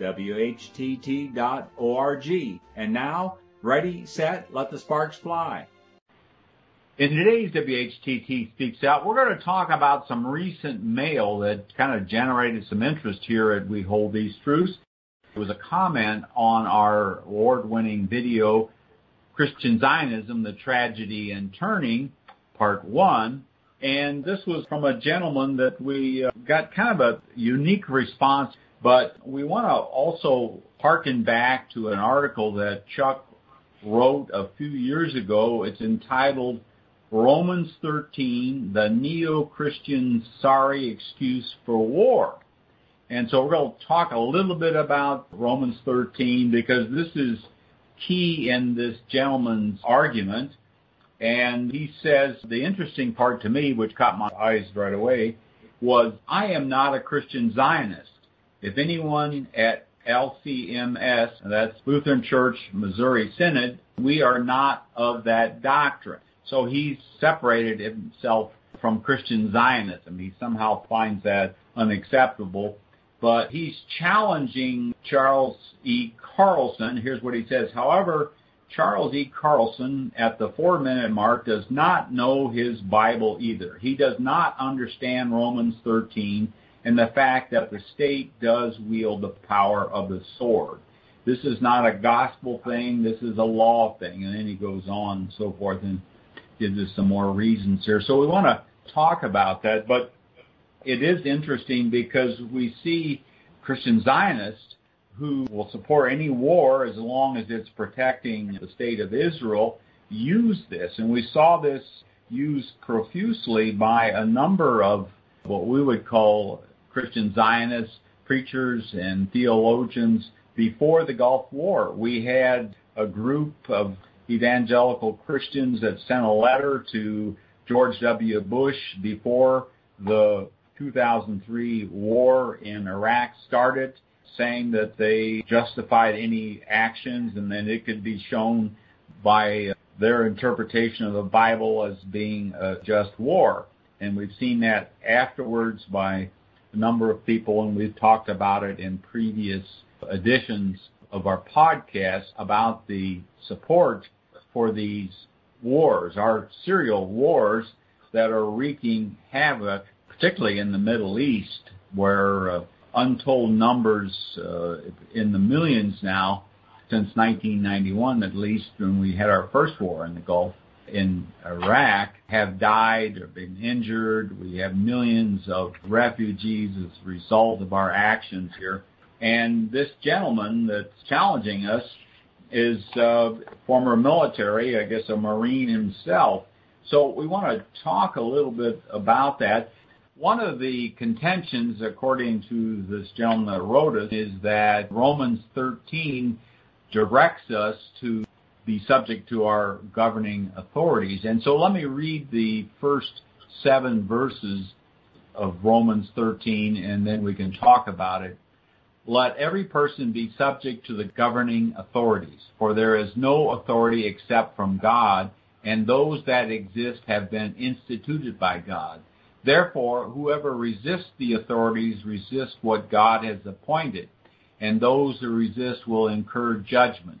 WHTT.org. And now, ready, set, let the sparks fly. In today's WHTT Speaks Out, we're going to talk about some recent mail that kind of generated some interest here at We Hold These Truths. It was a comment on our award-winning video, Christian Zionism, The Tragedy and Turning, Part 1. And this was from a gentleman that we uh, got kind of a unique response, but we want to also harken back to an article that Chuck wrote a few years ago. It's entitled Romans 13, the neo-Christian sorry excuse for war. And so we're going to talk a little bit about Romans 13 because this is key in this gentleman's argument. And he says the interesting part to me, which caught my eyes right away, was I am not a Christian Zionist. If anyone at LCMS, that's Lutheran Church Missouri Synod, we are not of that doctrine. So he's separated himself from Christian Zionism. He somehow finds that unacceptable. But he's challenging Charles E. Carlson. Here's what he says. However, Charles E. Carlson at the four minute mark does not know his Bible either. He does not understand Romans 13 and the fact that the state does wield the power of the sword. This is not a gospel thing, this is a law thing. And then he goes on and so forth. And gives us some more reasons here. So we want to talk about that, but it is interesting because we see Christian Zionists who will support any war as long as it's protecting the state of Israel use this. And we saw this used profusely by a number of what we would call Christian Zionist preachers and theologians before the Gulf War. We had a group of evangelical Christians that sent a letter to George W. Bush before the 2003 war in Iraq started, saying that they justified any actions and then it could be shown by their interpretation of the Bible as being a just war. And we've seen that afterwards by number of people, and we've talked about it in previous editions of our podcast about the support for these wars, our serial wars that are wreaking havoc, particularly in the Middle East, where uh, untold numbers uh, in the millions now, since 1991 at least, when we had our first war in the Gulf, in Iraq have died or been injured. We have millions of refugees as a result of our actions here. And this gentleman that's challenging us is uh, former military, I guess a Marine himself. So we want to talk a little bit about that. One of the contentions, according to this gentleman that wrote it, is that Romans 13 directs us to be subject to our governing authorities. And so let me read the first seven verses of Romans 13 and then we can talk about it let every person be subject to the governing authorities, for there is no authority except from God, and those that exist have been instituted by God. Therefore, whoever resists the authorities resists what God has appointed, and those who resist will incur judgment.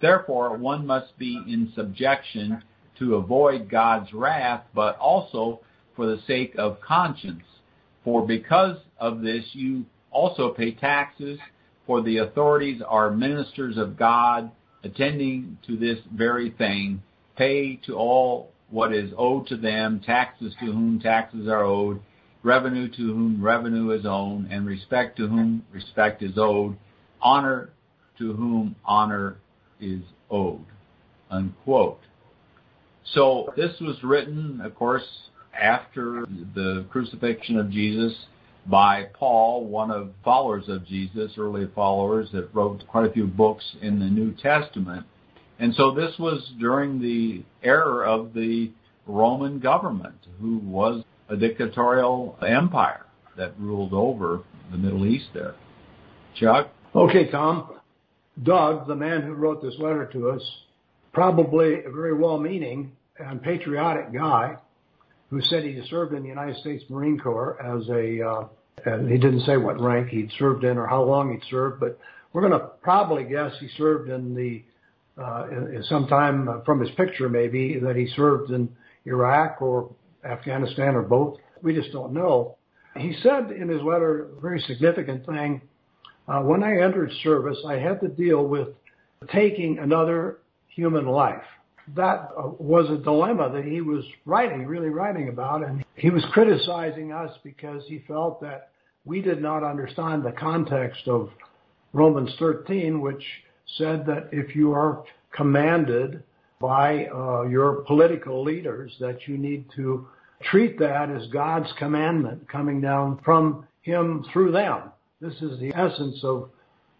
Therefore, one must be in subjection to avoid God's wrath, but also for the sake of conscience. For because of this you also pay taxes, for the authorities are ministers of God attending to this very thing, pay to all what is owed to them, taxes to whom taxes are owed, revenue to whom revenue is owed, and respect to whom respect is owed, honor to whom honor is owed. Unquote. So this was written, of course, after the crucifixion of Jesus by Paul, one of followers of Jesus, early followers that wrote quite a few books in the New Testament. And so this was during the era of the Roman government, who was a dictatorial empire that ruled over the Middle East there. Chuck? Okay, Tom. Doug, the man who wrote this letter to us, probably a very well-meaning and patriotic guy who said he served in the United States Marine Corps as a, uh, and he didn't say what rank he'd served in or how long he'd served, but we're going to probably guess he served in the, uh, in, sometime from his picture maybe that he served in Iraq or Afghanistan or both. We just don't know. He said in his letter a very significant thing. Uh, when I entered service, I had to deal with taking another human life. That uh, was a dilemma that he was writing, really writing about, and he was criticizing us because he felt that we did not understand the context of Romans 13, which said that if you are commanded by uh, your political leaders that you need to treat that as God's commandment coming down from Him through them. This is the essence of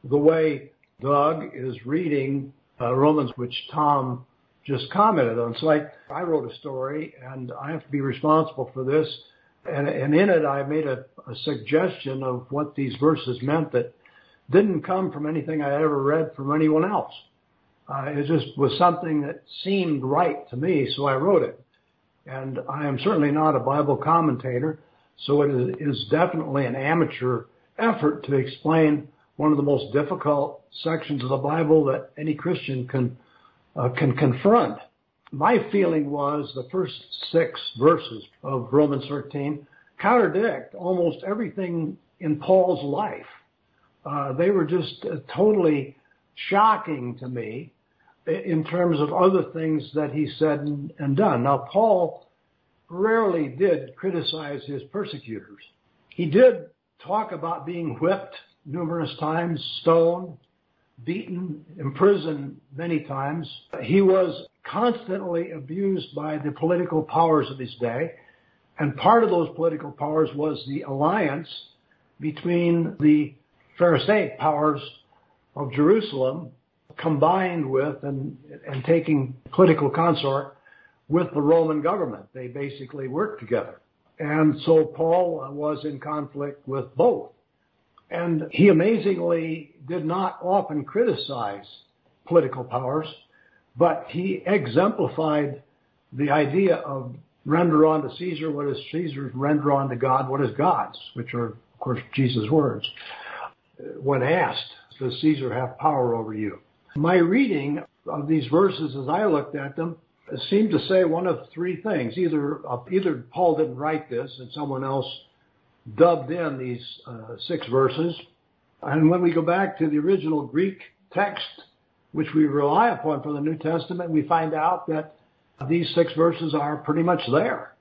the way Doug is reading uh, Romans, which Tom just commented on. So I, I wrote a story and I have to be responsible for this. And, and in it, I made a, a suggestion of what these verses meant that didn't come from anything I ever read from anyone else. Uh, it just was something that seemed right to me, so I wrote it. And I am certainly not a Bible commentator, so it is definitely an amateur effort to explain one of the most difficult sections of the Bible that any Christian can uh, can confront. My feeling was the first six verses of Romans 13 contradict almost everything in Paul's life. Uh, they were just uh, totally shocking to me in terms of other things that he said and, and done. Now, Paul rarely did criticize his persecutors. He did talk about being whipped numerous times, stoned, beaten, imprisoned many times. He was constantly abused by the political powers of his day. And part of those political powers was the alliance between the Pharisaic powers of Jerusalem combined with and, and taking political consort with the Roman government. They basically worked together. And so Paul was in conflict with both. And he amazingly did not often criticize political powers, but he exemplified the idea of render unto Caesar what is Caesar's, render unto God what is God's, which are, of course, Jesus' words. When asked, does Caesar have power over you? My reading of these verses as I looked at them seemed to say one of three things. Either, uh, either Paul didn't write this and someone else dubbed in these uh, six verses. And when we go back to the original Greek text, which we rely upon for the New Testament, we find out that these six verses are pretty much there.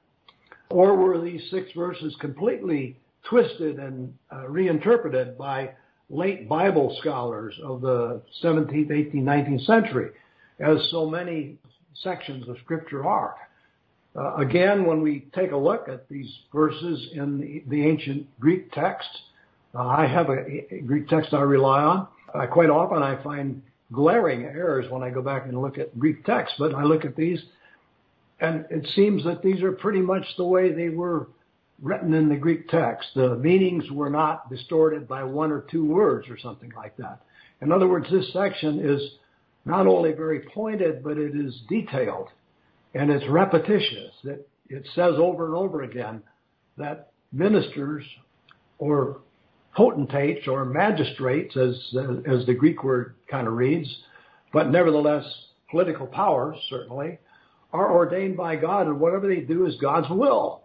Or were these six verses completely twisted and uh, reinterpreted by late Bible scholars of the 17th, 18th, 19th century, as so many sections of Scripture are. Uh, again, when we take a look at these verses in the, the ancient Greek text, uh, I have a, a, Greek text I rely on. Uh, quite often I find glaring errors when I go back and look at Greek texts, but I look at these and it seems that these are pretty much the way they were written in the Greek text. The meanings were not distorted by one or two words or something like that. In other words, this section is not only very pointed, but it is detailed and it's repetitious. That it says over and over again that ministers or potentates or magistrates, as as the Greek word kind of reads, but nevertheless political powers certainly are ordained by God, and whatever they do is God's will.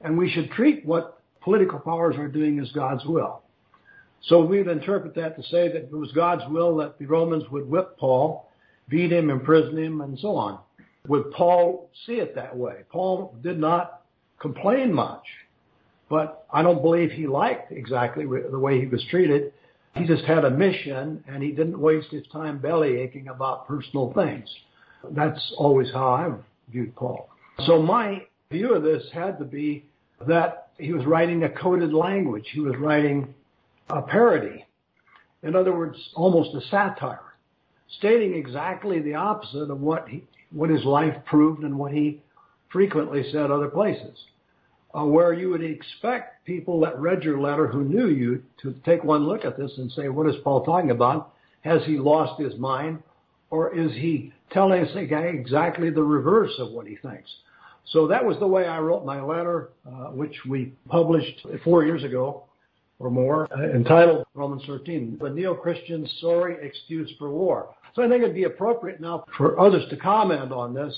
And we should treat what political powers are doing as God's will. So we'd interpret that to say that it was God's will that the Romans would whip Paul beat him, imprison him, and so on. Would Paul see it that way? Paul did not complain much, but I don't believe he liked exactly the way he was treated. He just had a mission and he didn't waste his time belly aching about personal things. That's always how I viewed Paul. So my view of this had to be that he was writing a coded language. He was writing a parody. In other words, almost a satire, stating exactly the opposite of what he, what his life proved and what he frequently said other places. Uh, where you would expect people that read your letter who knew you to take one look at this and say, what is Paul talking about? Has he lost his mind? Or is he telling us exactly the reverse of what he thinks? So that was the way I wrote my letter, uh, which we published four years ago or more, uh, entitled Romans 13, the neo-Christian sorry excuse for war. So I think it'd be appropriate now for others to comment on this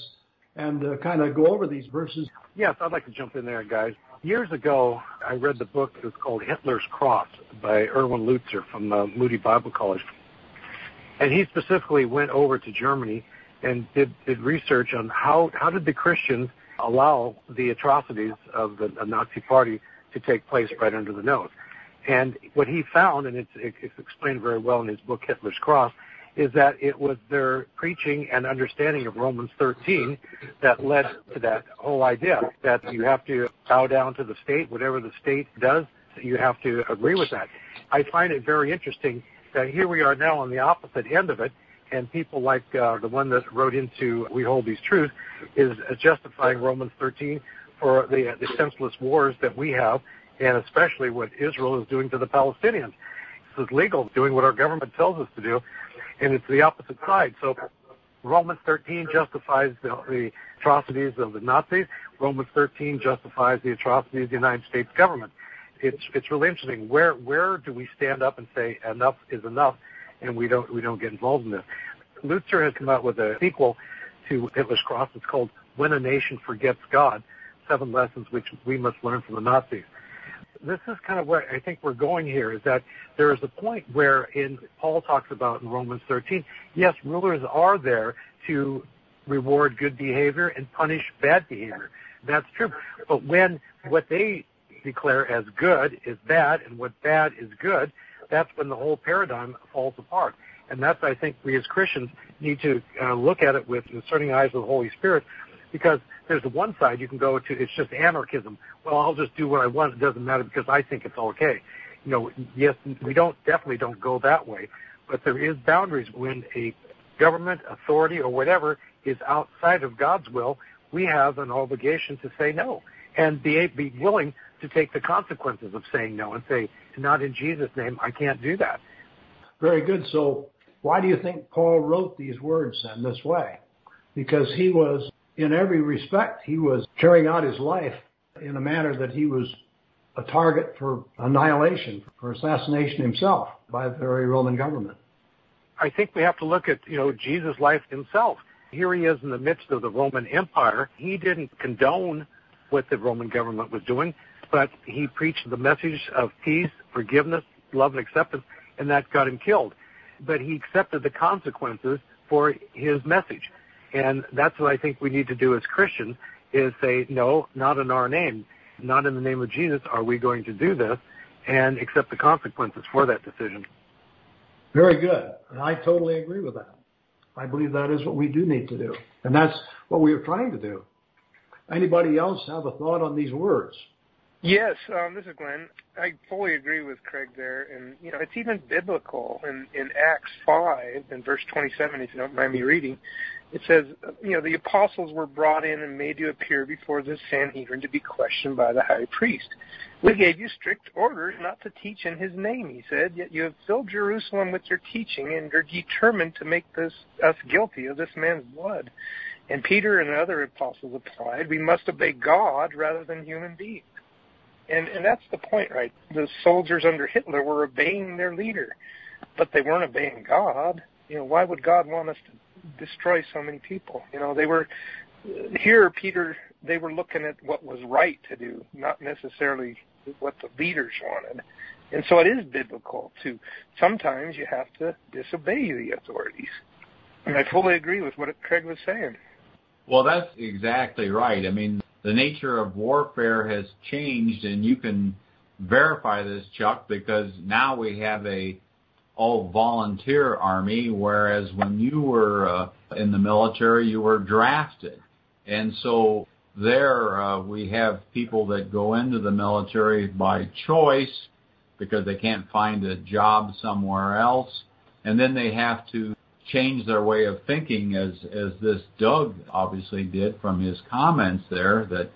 and uh, kind of go over these verses. Yes, I'd like to jump in there, guys. Years ago, I read the book that's called Hitler's Cross by Erwin Lutzer from Moody Bible College. And he specifically went over to Germany and did, did research on how, how did the Christians allow the atrocities of the Nazi party to take place right under the nose. And what he found, and it's, it's explained very well in his book Hitler's Cross, is that it was their preaching and understanding of Romans 13 that led to that whole idea that you have to bow down to the state, whatever the state does, you have to agree with that. I find it very interesting that here we are now on the opposite end of it, and people like uh, the one that wrote into We Hold These Truths is justifying Romans 13 for the, the senseless wars that we have, and especially what Israel is doing to the Palestinians. This is legal, doing what our government tells us to do, and it's the opposite side. So Romans 13 justifies the, the atrocities of the Nazis. Romans 13 justifies the atrocities of the United States government. It's it's really interesting. Where where do we stand up and say enough is enough, and we don't we don't get involved in this? Lutzer has come out with a sequel to Hitler's Cross. It's called When a Nation Forgets God: Seven Lessons Which We Must Learn from the Nazis this is kind of where I think we're going here is that there is a point where in Paul talks about in Romans 13, yes, rulers are there to reward good behavior and punish bad behavior. That's true. But when what they declare as good is bad and what bad is good, that's when the whole paradigm falls apart. And that's, I think, we as Christians need to uh, look at it with discerning eyes of the Holy Spirit because there's the one side you can go to, it's just anarchism. Well, I'll just do what I want. It doesn't matter because I think it's okay. You know, yes, we don't, definitely don't go that way, but there is boundaries when a government, authority, or whatever is outside of God's will, we have an obligation to say no and be, be willing to take the consequences of saying no and say, not in Jesus' name, I can't do that. Very good. So why do you think Paul wrote these words in this way? Because he was in every respect, he was carrying out his life in a manner that he was a target for annihilation, for assassination himself by the very Roman government. I think we have to look at, you know, Jesus' life himself. Here he is in the midst of the Roman Empire. He didn't condone what the Roman government was doing, but he preached the message of peace, forgiveness, love, and acceptance, and that got him killed. But he accepted the consequences for his message. And that's what I think we need to do as Christians is say, no, not in our name, not in the name of Jesus are we going to do this and accept the consequences for that decision. Very good. And I totally agree with that. I believe that is what we do need to do. And that's what we are trying to do. Anybody else have a thought on these words? Yes, um, this is Glenn. I fully agree with Craig there, and you know it's even biblical. In in Acts five, in verse twenty-seven, if you don't mind me reading, it says, you know, the apostles were brought in and made to appear before the Sanhedrin to be questioned by the high priest. We gave you strict orders not to teach in his name, he said, yet you have filled Jerusalem with your teaching and are determined to make this us guilty of this man's blood. And Peter and other apostles applied, we must obey God rather than human beings. And and that's the point, right? The soldiers under Hitler were obeying their leader, but they weren't obeying God. You know, why would God want us to destroy so many people. You know, they were here, Peter. They were looking at what was right to do, not necessarily what the leaders wanted. And so it is biblical to sometimes you have to disobey the authorities. And I fully agree with what Craig was saying. Well, that's exactly right. I mean, the nature of warfare has changed, and you can verify this, Chuck, because now we have a all volunteer army, whereas when you were uh, in the military, you were drafted. And so there uh, we have people that go into the military by choice because they can't find a job somewhere else. And then they have to change their way of thinking as, as this Doug obviously did from his comments there that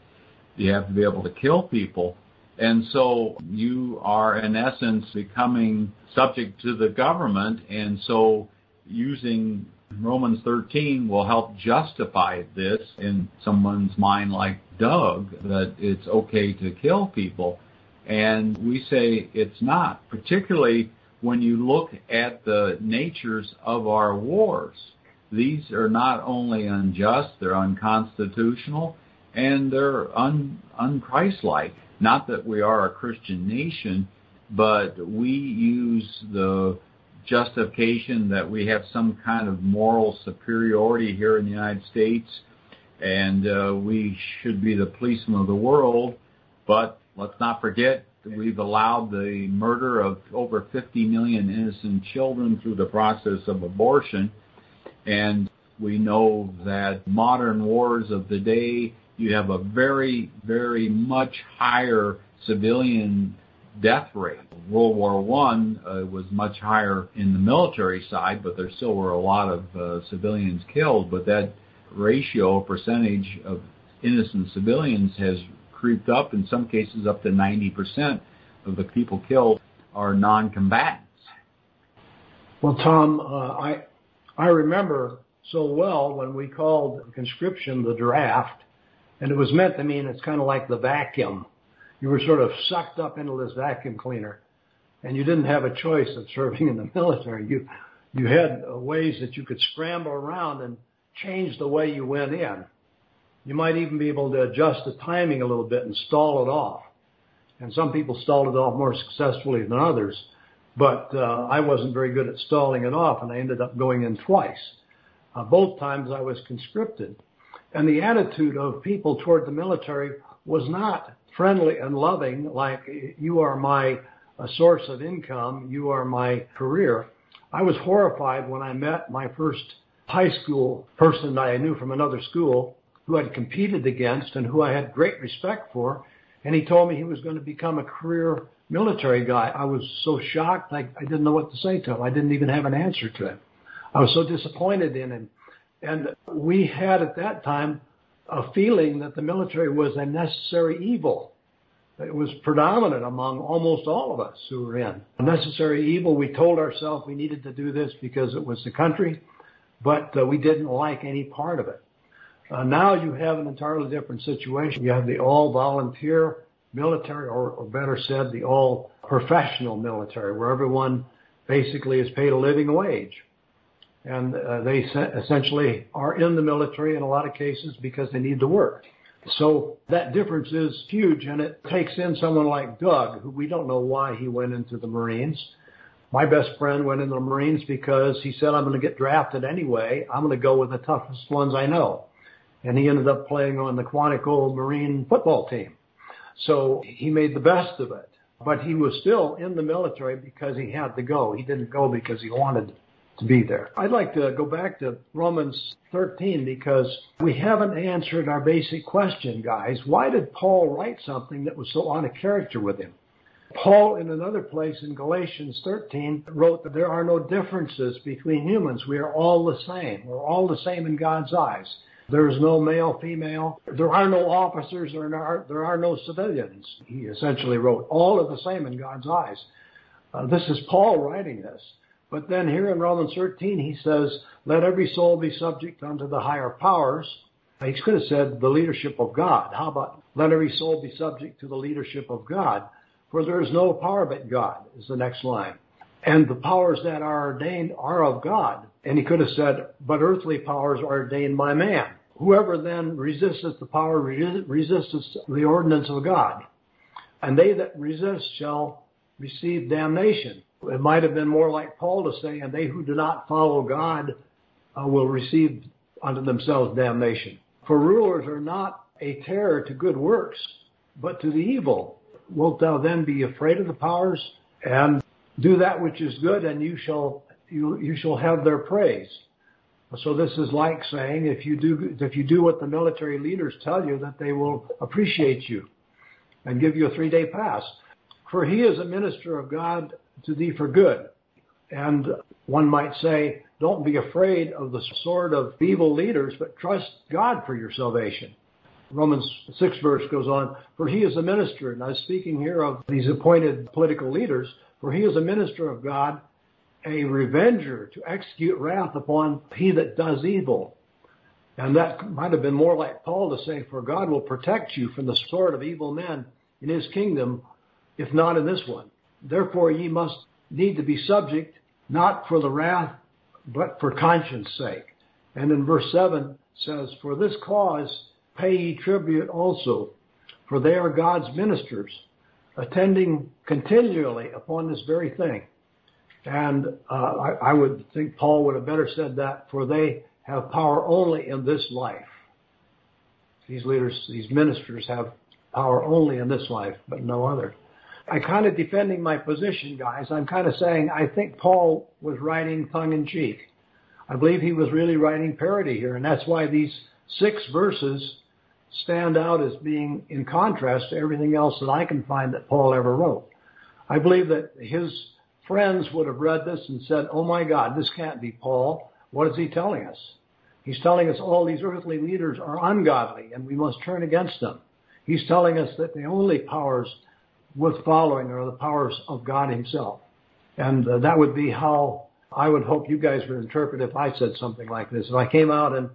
you have to be able to kill people. And so you are in essence becoming subject to the government and so using Romans 13 will help justify this in someone's mind like Doug that it's okay to kill people. And we say it's not, particularly when you look at the natures of our wars. These are not only unjust, they're unconstitutional, and they're un, unchristlike. Not that we are a Christian nation, but we use the justification that we have some kind of moral superiority here in the United States and uh, we should be the policemen of the world. But let's not forget we've allowed the murder of over 50 million innocent children through the process of abortion. And we know that modern wars of the day, you have a very, very much higher civilian death rate. World War One uh, was much higher in the military side, but there still were a lot of uh, civilians killed. But that ratio, percentage of innocent civilians has creeped up, in some cases up to 90% of the people killed are non-combatants. Well, Tom, uh, I I remember so well when we called conscription the draft, and it was meant to mean it's kind of like the vacuum. You were sort of sucked up into this vacuum cleaner, and you didn't have a choice of serving in the military. You you had ways that you could scramble around and change the way you went in. You might even be able to adjust the timing a little bit and stall it off. And some people stalled it off more successfully than others. But uh, I wasn't very good at stalling it off, and I ended up going in twice. Uh, both times I was conscripted. And the attitude of people toward the military was not friendly and loving, like you are my a source of income, you are my career. I was horrified when I met my first high school person that I knew from another school who I'd competed against and who I had great respect for. And he told me he was going to become a career military guy. I was so shocked, I, I didn't know what to say to him. I didn't even have an answer to him. I was so disappointed in him. And we had at that time a feeling that the military was a necessary evil. It was predominant among almost all of us who were in. A necessary evil, we told ourselves we needed to do this because it was the country but uh, we didn't like any part of it. Uh, now you have an entirely different situation. You have the all volunteer military, or, or better said, the all professional military, where everyone basically is paid a living wage. And uh, they essentially are in the military in a lot of cases because they need to work. So that difference is huge, and it takes in someone like Doug, who we don't know why he went into the Marines. My best friend went in the Marines because he said, I'm going to get drafted anyway. I'm going to go with the toughest ones I know. And he ended up playing on the Quantico Marine football team. So he made the best of it. But he was still in the military because he had to go. He didn't go because he wanted to be there. I'd like to go back to Romans 13 because we haven't answered our basic question, guys. Why did Paul write something that was so on a character with him? Paul, in another place in Galatians 13, wrote that there are no differences between humans. We are all the same. We're all the same in God's eyes. There is no male, female. There are no officers. There are, there are no civilians. He essentially wrote, all are the same in God's eyes. Uh, this is Paul writing this. But then here in Romans 13, he says, let every soul be subject unto the higher powers. He could have said the leadership of God. How about let every soul be subject to the leadership of God? For there is no power but God, is the next line. And the powers that are ordained are of God. And he could have said, but earthly powers are ordained by man. Whoever then resisteth the power resisteth the ordinance of God. And they that resist shall receive damnation. It might have been more like Paul to say, and they who do not follow God uh, will receive unto themselves damnation. For rulers are not a terror to good works, but to the evil. Wilt thou then be afraid of the powers and do that which is good, and you shall you, you shall have their praise. So this is like saying if you do if you do what the military leaders tell you, that they will appreciate you and give you a three day pass. For he is a minister of God to thee for good. And one might say, don't be afraid of the sword of evil leaders, but trust God for your salvation. Romans 6 verse goes on, for he is a minister, and I'm speaking here of these appointed political leaders, for he is a minister of God, a revenger to execute wrath upon he that does evil. And that might have been more like Paul to say, for God will protect you from the sword of evil men in his kingdom, if not in this one. Therefore ye must need to be subject, not for the wrath, but for conscience sake. And in verse 7 says, For this cause pay ye tribute also, for they are God's ministers, attending continually upon this very thing. And uh, I, I would think Paul would have better said that, for they have power only in this life. These leaders, these ministers have power only in this life, but no other. I'm kind of defending my position, guys. I'm kind of saying I think Paul was writing tongue in cheek. I believe he was really writing parody here, and that's why these six verses stand out as being in contrast to everything else that I can find that Paul ever wrote. I believe that his friends would have read this and said, Oh my God, this can't be Paul. What is he telling us? He's telling us all these earthly leaders are ungodly and we must turn against them. He's telling us that the only powers worth following are the powers of God himself. And uh, that would be how I would hope you guys would interpret if I said something like this. If I came out and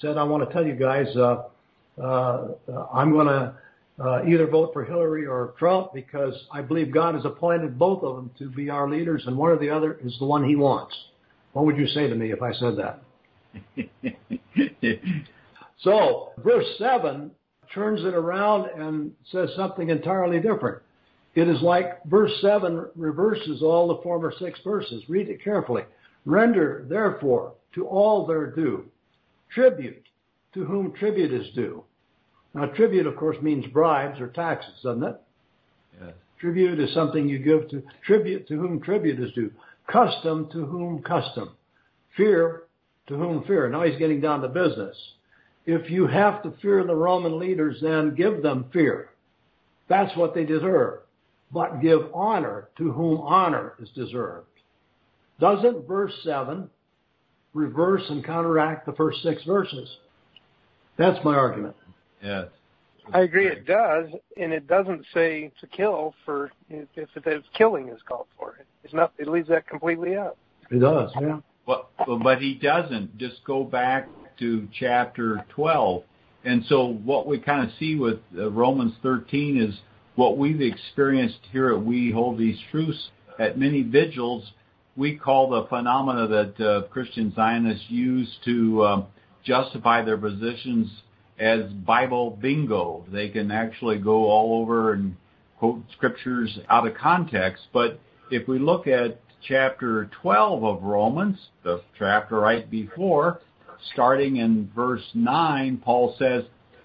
said, I want to tell you guys, uh, uh, I'm going to uh, either vote for Hillary or Trump because I believe God has appointed both of them to be our leaders, and one or the other is the one He wants. What would you say to me if I said that? so, verse 7 turns it around and says something entirely different. It is like verse 7 reverses all the former six verses. Read it carefully. Render, therefore, to all their due, tribute to whom tribute is due. Now, tribute, of course, means bribes or taxes, doesn't it? Yes. Tribute is something you give to tribute to whom tribute is due. Custom to whom custom. Fear to whom fear. Now he's getting down to business. If you have to fear the Roman leaders, then give them fear. That's what they deserve. But give honor to whom honor is deserved. Doesn't verse 7 reverse and counteract the first six verses? That's my argument. Yes. I agree. It does, and it doesn't say to kill for if, if killing is called for. It's not. It leaves that completely out. It does. Yeah. Well, but he doesn't. Just go back to chapter 12. And so what we kind of see with uh, Romans 13 is what we've experienced here at We Hold These Truths at many vigils. We call the phenomena that uh, Christian Zionists use to um, justify their positions as Bible bingo. They can actually go all over and quote scriptures out of context. But if we look at chapter 12 of Romans, the chapter right before, starting in verse 9, Paul says,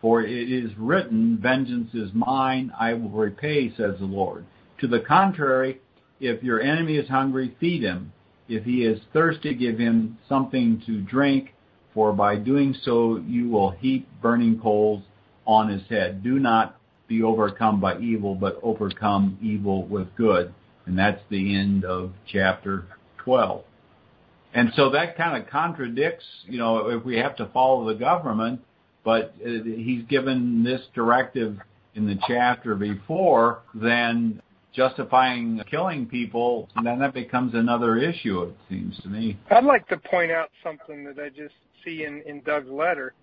for it is written, Vengeance is mine, I will repay, says the Lord. To the contrary, if your enemy is hungry, feed him. If he is thirsty, give him something to drink for by doing so you will heap burning coals on his head. Do not be overcome by evil, but overcome evil with good. And that's the end of chapter 12. And so that kind of contradicts, you know, if we have to follow the government, but uh, he's given this directive in the chapter before, then justifying killing people, and then that becomes another issue, it seems to me. I'd like to point out something that I just see in, in Doug's letter.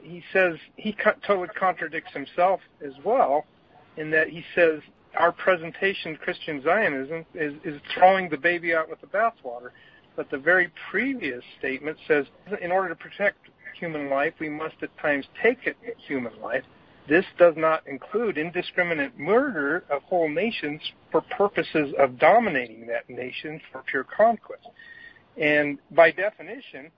He says he co- totally contradicts himself as well in that he says our presentation of Christian Zionism is, is throwing the baby out with the bathwater. But the very previous statement says in order to protect human life, we must at times take it human life. This does not include indiscriminate murder of whole nations for purposes of dominating that nation for pure conquest. And by definition,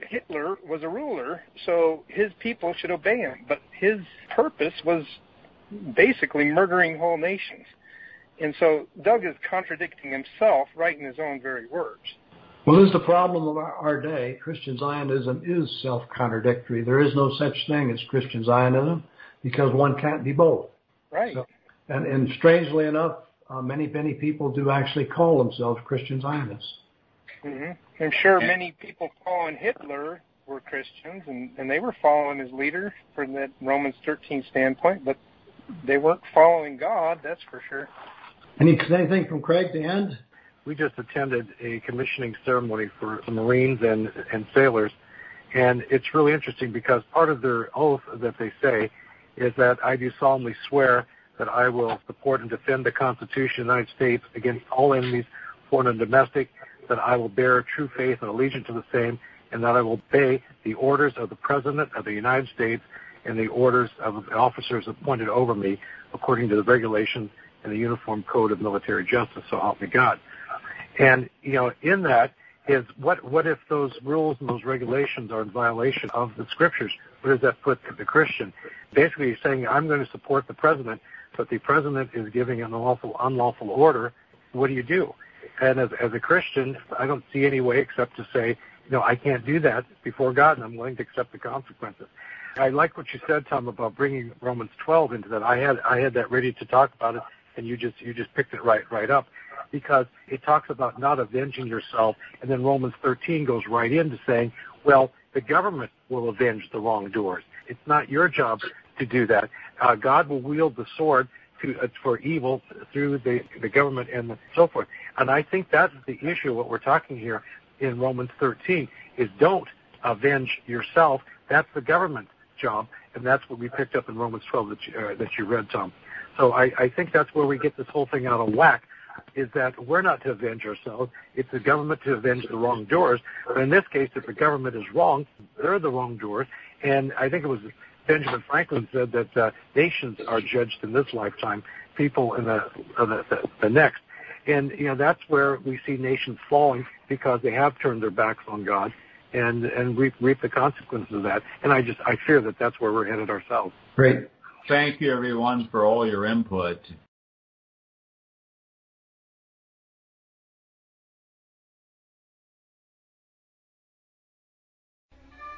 Hitler was a ruler, so his people should obey him. But his purpose was basically murdering whole nations. And so Doug is contradicting himself right in his own very words. Well, this is the problem of our our day. Christian Zionism is self-contradictory. There is no such thing as Christian Zionism because one can't be both. Right. So, and, and strangely enough, uh, many, many people do actually call themselves Christian Zionists. Mm-hmm. I'm sure many people following Hitler were Christians, and, and they were following his leader from that Romans 13 standpoint, but they weren't following God, that's for sure. Any, anything from Craig to end? We just attended a commissioning ceremony for Marines and, and sailors, and it's really interesting because part of their oath that they say is that I do solemnly swear that I will support and defend the Constitution of the United States against all enemies, foreign and domestic, that I will bear true faith and allegiance to the same, and that I will obey the orders of the President of the United States and the orders of the officers appointed over me according to the regulations and the Uniform Code of Military Justice, so help me God. And, you know, in that is what, what if those rules and those regulations are in violation of the scriptures? Where does that put the Christian? Basically, he's saying, I'm going to support the president, but the president is giving an unlawful, unlawful order. What do you do? And as, as a Christian, I don't see any way except to say, you know, I can't do that before God, and I'm willing to accept the consequences. I like what you said, Tom, about bringing Romans 12 into that. I had I had that ready to talk about it, and you just you just picked it right right up because it talks about not avenging yourself, and then Romans 13 goes right into saying, well, the government will avenge the wrongdoers. It's not your job to do that. Uh, God will wield the sword to, uh, for evil through the, the government and so forth. And I think that's the issue. What we're talking here in Romans 13 is don't avenge yourself. That's the government's job, and that's what we picked up in Romans 12 that you, uh, that you read, Tom. So I, I think that's where we get this whole thing out of whack is that we're not to avenge ourselves. It's the government to avenge the wrongdoers. But in this case, if the government is wrong, they're the wrongdoers. And I think it was Benjamin Franklin said that uh, nations are judged in this lifetime, people in the, uh, the, the, the next. And, you know, that's where we see nations falling because they have turned their backs on God and, and reap, reap the consequences of that. And I just, I fear that that's where we're headed ourselves. Great. Thank you everyone for all your input.